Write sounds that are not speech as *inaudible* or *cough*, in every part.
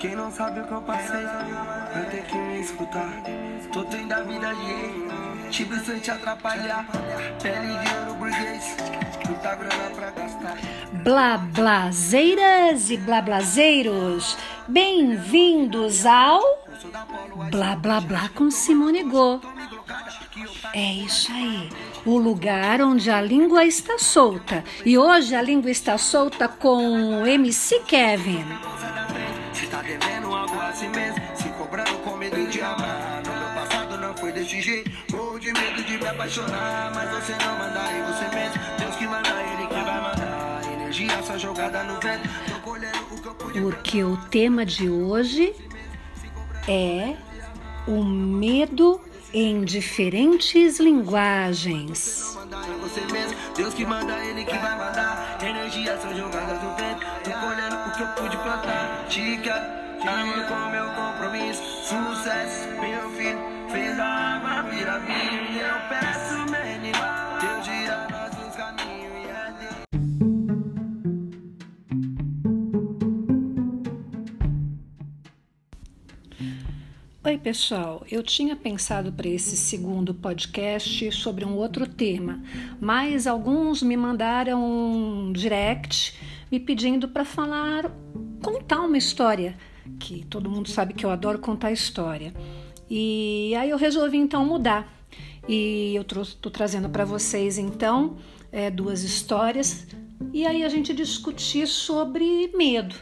Quem não sabe o que eu passei, vai ter que me escutar. Tô tendo a vida de tipo sem te atrapalhar. Pele de ouro burguês, muita grana pra gastar. Blablazeiras e blablazeiros, bem-vindos ao Blá Blá Blá com Simone Go. É isso aí, o lugar onde a língua está solta. E hoje a língua está solta com MC Kevin. Tá devendo algo a si mesmo, se cobrando com medo de amar. No meu passado não foi desse jeito, morro de medo de me apaixonar. Mas você não manda em você mesmo, Deus que manda, ele que vai mandar. Energia só jogada no vento, tô colhendo o eu pude. Porque o tema de hoje é o medo em diferentes linguagens. Deus que manda, ele que vai mandar. Energia só jogada no plantar. Chica, amo com meu compromisso, sucesso, meu filho. Fez a arma virar vinho, e eu peço, menina. Deus gira nossos caminhos e é. Oi, pessoal. Eu tinha pensado para esse segundo podcast sobre um outro tema, mas alguns me mandaram um direct me pedindo para falar, contar uma história, que todo mundo sabe que eu adoro contar história. E aí eu resolvi então mudar. E eu estou trazendo para vocês então é, duas histórias e aí a gente discutir sobre medo,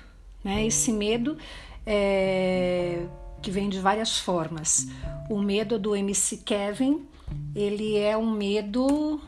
né? Esse medo é, que vem de várias formas. O medo do MC Kevin, ele é um medo,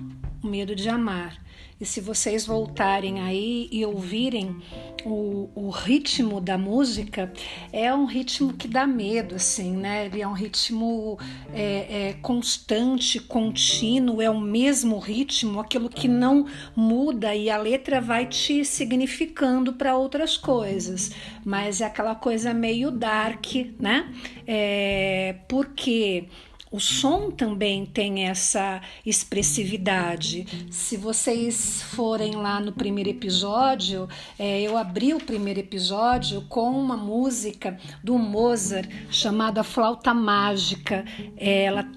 um medo de amar. E se vocês voltarem aí e ouvirem o, o ritmo da música, é um ritmo que dá medo, assim, né? Ele é um ritmo é, é, constante, contínuo, é o mesmo ritmo, aquilo que não muda e a letra vai te significando para outras coisas. Mas é aquela coisa meio dark, né? É, porque o som também tem essa expressividade. Se vocês forem lá no primeiro episódio, é, eu abri o primeiro episódio com uma música do Mozart chamada Flauta Mágica. Ela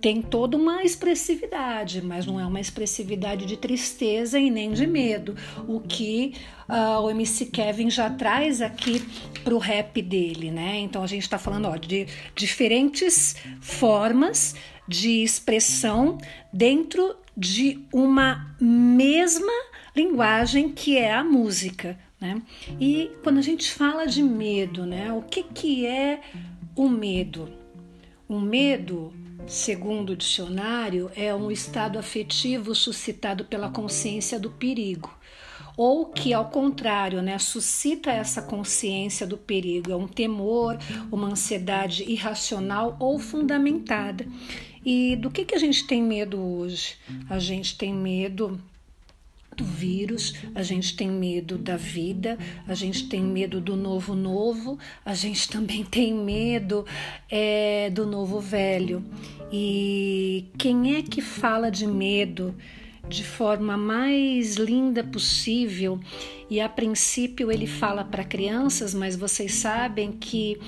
tem toda uma expressividade, mas não é uma expressividade de tristeza e nem de medo, o que uh, o MC Kevin já traz aqui para o rap dele, né? Então a gente está falando ó, de diferentes formas de expressão dentro de uma mesma linguagem que é a música, né? E quando a gente fala de medo, né? O que que é o medo? O medo segundo o dicionário, é um estado afetivo suscitado pela consciência do perigo, ou que, ao contrário, né, suscita essa consciência do perigo, é um temor, uma ansiedade irracional ou fundamentada. E do que, que a gente tem medo hoje? A gente tem medo do vírus, a gente tem medo da vida, a gente tem medo do novo novo, a gente também *laughs* tem medo é, do novo velho. E quem é que fala de medo de forma mais linda possível? E a princípio ele fala para crianças, mas vocês sabem que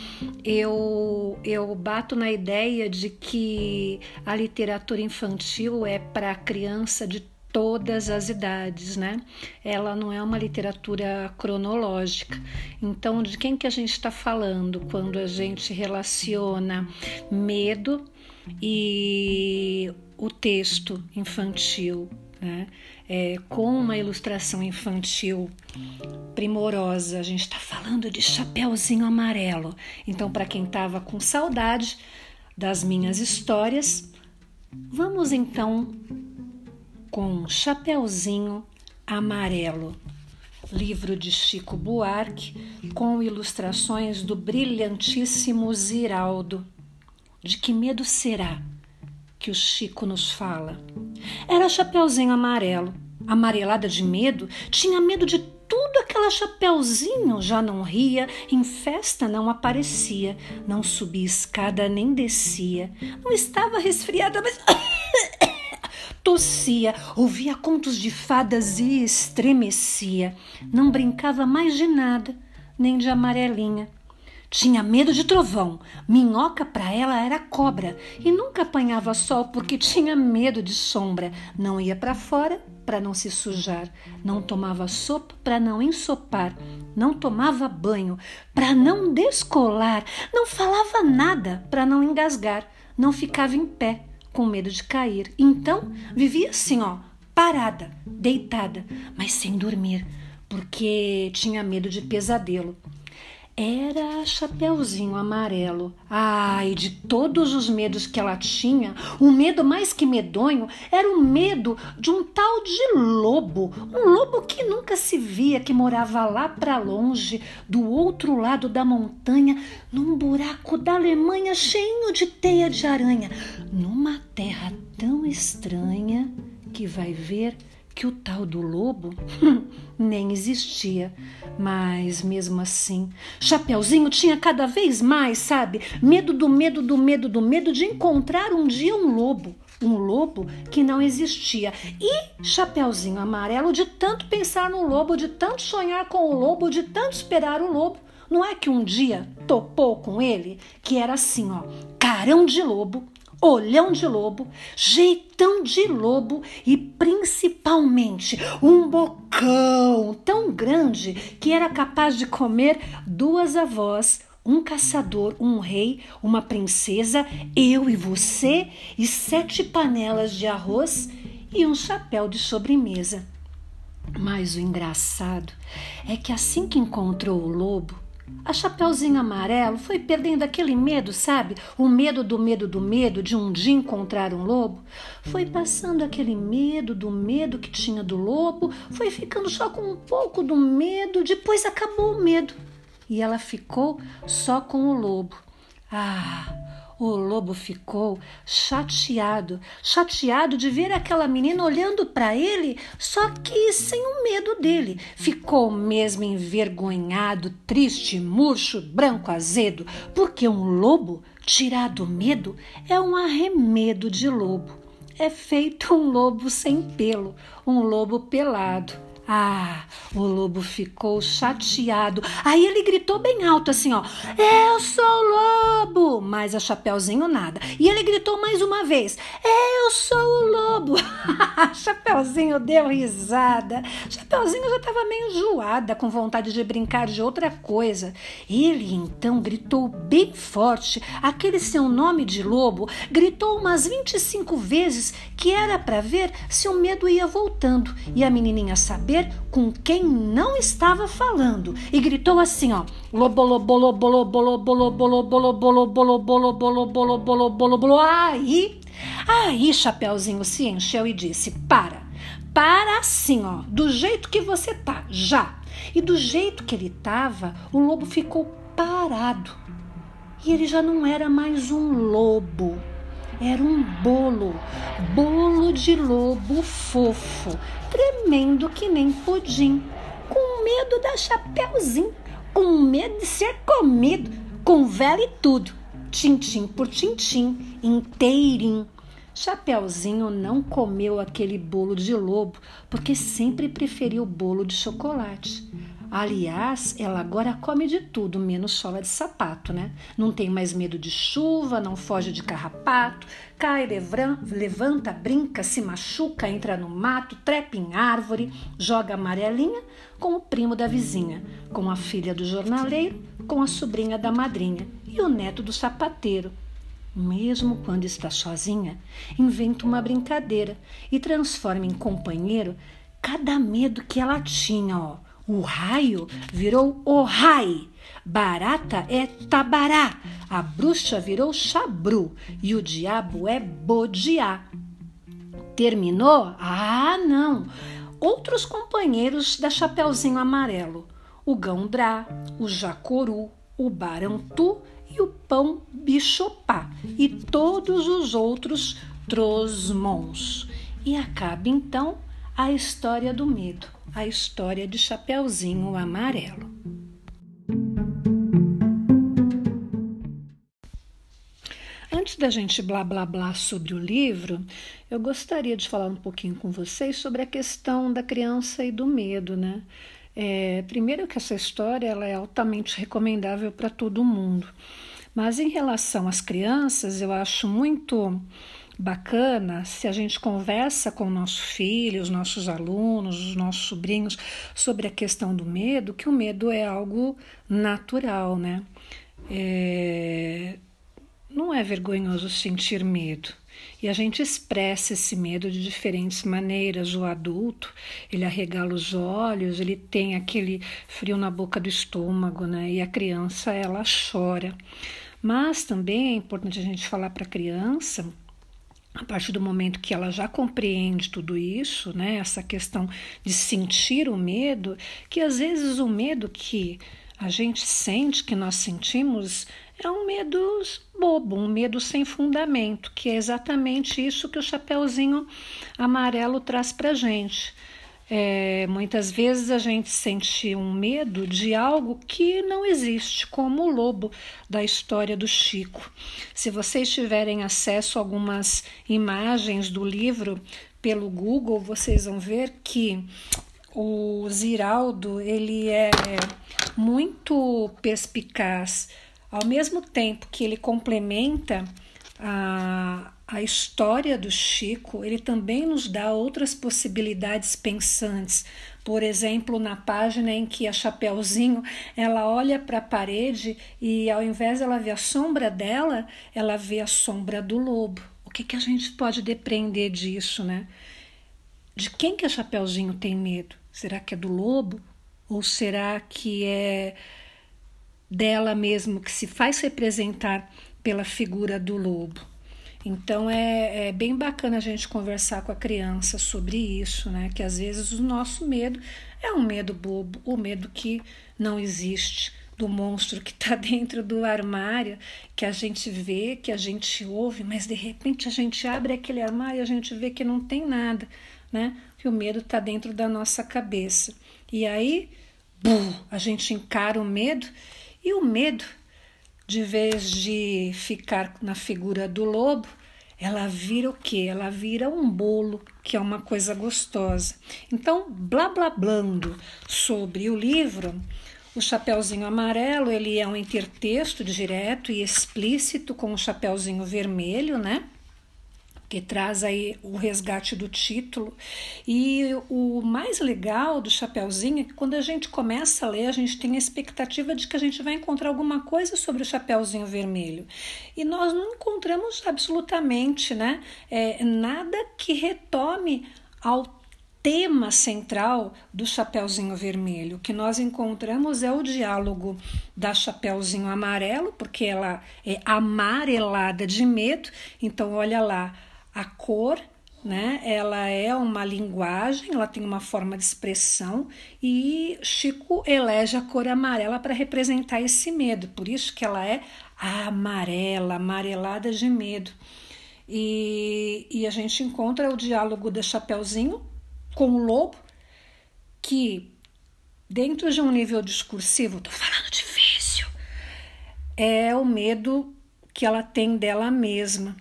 eu, eu bato na ideia de que a literatura infantil é para criança de todas as idades, né? Ela não é uma literatura cronológica. Então, de quem que a gente está falando quando a gente relaciona medo e o texto infantil, né? É, com uma ilustração infantil primorosa. A gente está falando de Chapeuzinho Amarelo. Então, para quem estava com saudade das minhas histórias, vamos então com Chapeuzinho Amarelo, livro de Chico Buarque, com ilustrações do brilhantíssimo Ziraldo. De que medo será que o Chico nos fala? Era Chapeuzinho Amarelo, amarelada de medo, tinha medo de tudo aquela Chapeuzinho, já não ria, em festa não aparecia, não subia escada nem descia, não estava resfriada, mas *coughs* *coughs* tossia, ouvia contos de fadas e estremecia. Não brincava mais de nada, nem de amarelinha. Tinha medo de trovão. Minhoca para ela era cobra e nunca apanhava sol porque tinha medo de sombra. Não ia para fora para não se sujar, não tomava sopa para não ensopar, não tomava banho para não descolar, não falava nada para não engasgar, não ficava em pé com medo de cair. Então vivia assim, ó, parada, deitada, mas sem dormir, porque tinha medo de pesadelo era Chapeuzinho Amarelo. Ai, de todos os medos que ela tinha, o medo mais que medonho era o medo de um tal de lobo, um lobo que nunca se via, que morava lá para longe, do outro lado da montanha, num buraco da Alemanha cheio de teia de aranha, numa terra tão estranha que vai ver que o tal do lobo *laughs* nem existia. Mas mesmo assim, Chapeuzinho tinha cada vez mais, sabe, medo do medo do medo do medo de encontrar um dia um lobo. Um lobo que não existia. E Chapeuzinho Amarelo, de tanto pensar no lobo, de tanto sonhar com o lobo, de tanto esperar o lobo, não é que um dia topou com ele, que era assim, ó, carão de lobo, olhão de lobo, jeitão de lobo e principalmente um bocão tão grande que era capaz de comer duas avós, um caçador, um rei, uma princesa, eu e você e sete panelas de arroz e um chapéu de sobremesa. Mas o engraçado é que assim que encontrou o lobo, a Chapeuzinho Amarelo foi perdendo aquele medo, sabe? O medo do medo do medo de um dia encontrar um lobo. Foi passando aquele medo do medo que tinha do lobo, foi ficando só com um pouco do medo, depois acabou o medo. E ela ficou só com o lobo. Ah, o lobo ficou chateado, chateado de ver aquela menina olhando para ele, só que sem o medo dele. Ficou mesmo envergonhado, triste, murcho, branco, azedo, porque um lobo, tirado medo, é um arremedo de lobo. É feito um lobo sem pelo, um lobo pelado. Ah, o lobo ficou chateado. Aí ele gritou bem alto assim, ó: "Eu sou o lobo!" Mas a Chapeuzinho nada. E ele gritou mais uma vez: "Eu sou o lobo!" *laughs* Chapeuzinho deu risada. Chapeuzinho já estava meio enjoada, com vontade de brincar de outra coisa. Ele então gritou bem forte aquele seu nome de lobo, gritou umas 25 vezes que era para ver se o medo ia voltando e a menininha com quem não estava falando e gritou assim, ó: Aí, aí Chapeuzinho se encheu e disse: "Para. Para assim, do jeito que você tá, já." E do jeito que ele tava, o lobo ficou parado. E ele já não era mais um lobo, era um bolo, bolo de lobo fofo, tremendo que nem pudim, com medo da Chapeuzinho, com medo de ser comido, com vela e tudo, tintim por tintim, inteirinho. Chapeuzinho não comeu aquele bolo de lobo porque sempre preferiu bolo de chocolate. Aliás, ela agora come de tudo, menos sola de sapato, né? Não tem mais medo de chuva, não foge de carrapato, cai, levanta, brinca, se machuca, entra no mato, trepa em árvore, joga amarelinha com o primo da vizinha, com a filha do jornaleiro, com a sobrinha da madrinha e o neto do sapateiro. Mesmo quando está sozinha, inventa uma brincadeira e transforma em companheiro cada medo que ela tinha, ó o raio virou o rai. Barata é tabará. A bruxa virou chabru. E o diabo é bodiá. Terminou? Ah, não! Outros companheiros da Chapeuzinho Amarelo. O gãodrá, o jacoru, o barantu e o pão bichopá. E todos os outros trosmons. E acaba então a história do medo a história de Chapeuzinho Amarelo. Antes da gente blá blá blá sobre o livro, eu gostaria de falar um pouquinho com vocês sobre a questão da criança e do medo, né? É, primeiro que essa história ela é altamente recomendável para todo mundo. Mas em relação às crianças, eu acho muito bacana se a gente conversa com o nosso filho, os nossos alunos, os nossos sobrinhos sobre a questão do medo, que o medo é algo natural, né? É... Não é vergonhoso sentir medo. E a gente expressa esse medo de diferentes maneiras. O adulto, ele arregala os olhos, ele tem aquele frio na boca do estômago, né? E a criança, ela chora. Mas também é importante a gente falar para a criança a partir do momento que ela já compreende tudo isso, né, essa questão de sentir o medo, que às vezes o medo que a gente sente, que nós sentimos, é um medo bobo, um medo sem fundamento, que é exatamente isso que o Chapeuzinho Amarelo traz para gente. É, muitas vezes a gente sente um medo de algo que não existe, como o lobo da história do Chico. Se vocês tiverem acesso a algumas imagens do livro pelo Google, vocês vão ver que o Ziraldo ele é muito perspicaz, ao mesmo tempo que ele complementa a a história do Chico, ele também nos dá outras possibilidades pensantes. Por exemplo, na página em que a Chapeuzinho, ela olha para a parede e ao invés ela ver a sombra dela, ela vê a sombra do lobo. O que, que a gente pode depreender disso, né? De quem que a Chapeuzinho tem medo? Será que é do lobo? Ou será que é dela mesmo que se faz representar pela figura do lobo? Então é, é, bem bacana a gente conversar com a criança sobre isso, né? Que às vezes o nosso medo é um medo bobo, o medo que não existe, do monstro que está *laughs* dentro do armário, que a gente vê, que a gente ouve, mas de repente a gente abre aquele armário e a gente vê que não tem nada, né? Que o medo está dentro da nossa cabeça. E aí, bum, a gente encara o medo e o medo de vez de ficar na figura do lobo, ela vira o quê? Ela vira um bolo, que é uma coisa gostosa. Então, blá blá blando sobre o livro, o Chapeuzinho Amarelo, ele é um intertexto direto e explícito com o Chapeuzinho Vermelho, né? Que traz aí o resgate do título. E o mais legal do Chapeuzinho é que quando a gente começa a ler, a gente tem a expectativa de que a gente vai encontrar alguma coisa sobre o Chapeuzinho Vermelho. E nós não encontramos absolutamente né, é, nada que retome ao tema central do Chapeuzinho Vermelho. O que nós encontramos é o diálogo da Chapeuzinho Amarelo, porque ela é amarelada de medo. Então, olha lá, a cor, né? Ela é uma linguagem, ela tem uma forma de expressão e Chico elege a cor amarela para representar esse medo. Por isso que ela é amarela, amarelada de medo. E, e a gente encontra o diálogo da Chapeuzinho com o lobo, que dentro de um nível discursivo, tô falando difícil, é o medo que ela tem dela mesma.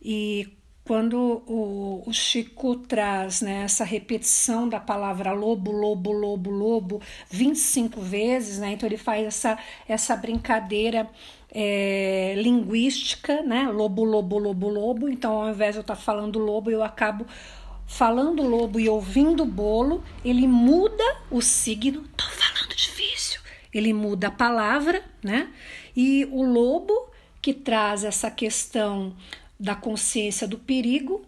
E quando o, o, Chico traz né, essa repetição da palavra lobo, lobo, lobo, lobo 25 vezes, né, então ele faz essa, essa brincadeira é, linguística, né, lobo, lobo, lobo, lobo. Então, ao invés de eu estar falando lobo, eu acabo falando lobo e ouvindo bolo. Ele muda o signo, tô falando difícil. Ele muda a palavra, né? E o lobo que traz essa questão da consciência do perigo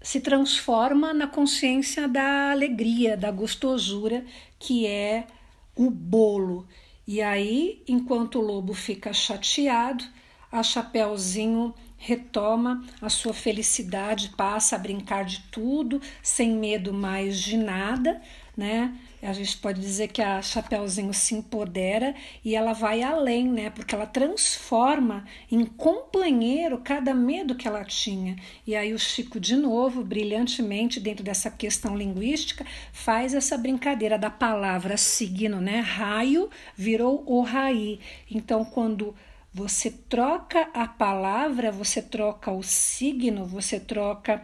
se transforma na consciência da alegria, da gostosura, que é o bolo. E aí, enquanto o lobo fica chateado, a Chapeuzinho retoma a sua felicidade, passa a brincar de tudo, sem medo mais de nada, né? A gente pode dizer que a Chapeuzinho se empodera e ela vai além, né? Porque ela transforma em companheiro cada medo que ela tinha. E aí o Chico, de novo, brilhantemente, dentro dessa questão linguística, faz essa brincadeira da palavra signo, né? Raio virou o raí. Então, quando você troca a palavra, você troca o signo, você troca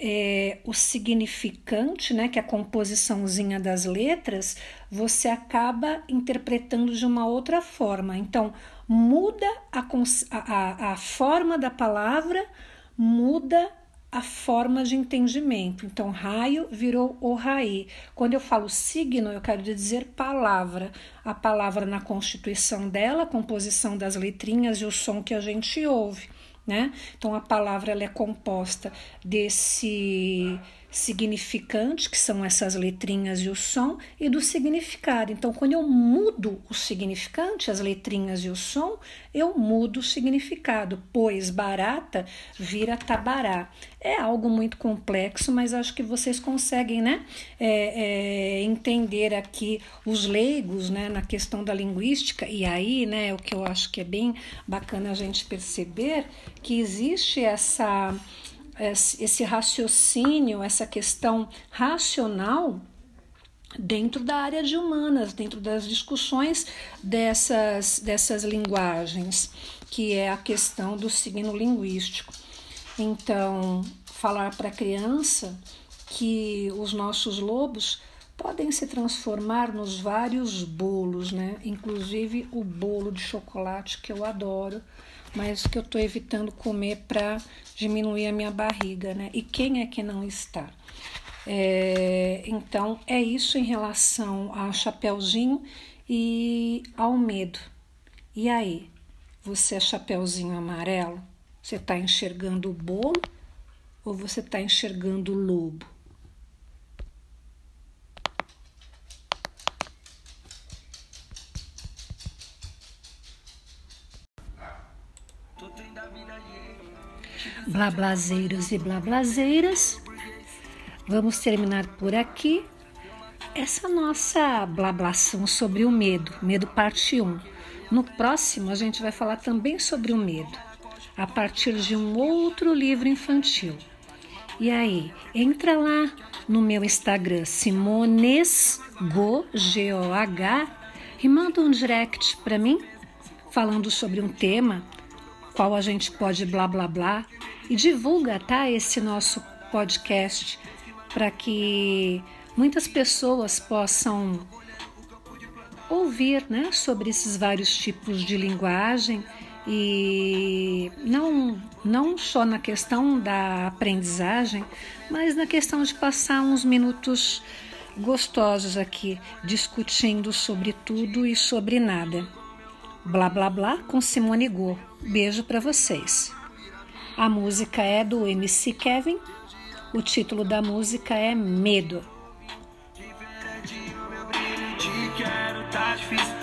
é, o significante, né, que é a composiçãozinha das letras, você acaba interpretando de uma outra forma. Então, muda a, a, a forma da palavra, muda a forma de entendimento. Então, raio virou o raí. Quando eu falo signo, eu quero dizer palavra. A palavra na constituição dela, a composição das letrinhas e o som que a gente ouve. Né? Então, a palavra ela é composta desse significante, que são essas letrinhas e o som, e do significado. Então, quando eu mudo o significante, as letrinhas e o som, eu mudo o significado, pois barata vira tabará. É algo muito complexo, mas acho que vocês conseguem né, é, é, entender aqui os leigos né, na questão da linguística, e aí né, o que eu acho que é bem bacana a gente perceber que existe essa esse raciocínio, essa questão racional dentro da área de humanas, dentro das discussões dessas, dessas linguagens, que é a questão do signo linguístico. Então, falar para a criança que os nossos lobos podem se transformar nos vários bolos, né? Inclusive o bolo de chocolate que eu adoro, mas que eu estou evitando comer para diminuir a minha barriga, né? E quem é que não está? É, então, é isso em relação ao chapeuzinho e ao medo. E aí, você é chapeuzinho amarelo? Você está enxergando o bolo ou você está enxergando o lobo? Blablazeiros e blablazeiras, vamos terminar por aqui essa nossa blablação sobre o medo, medo parte 1. No próximo a gente vai falar também sobre o medo, a partir de um outro livro infantil. E aí, entra lá no meu Instagram, SimonesGo, G-O-H, e manda um direct para mim falando sobre um tema qual a gente pode blá blá blá e divulga, tá, esse nosso podcast para que muitas pessoas possam ouvir, né, sobre esses vários tipos de linguagem e não não só na questão da aprendizagem, mas na questão de passar uns minutos gostosos aqui discutindo sobre tudo e sobre nada. Blá blá blá com Simone Go. Beijo para vocês. A música é do MC Kevin. O título da música é Medo. Amor com meu compromisso, sucesso.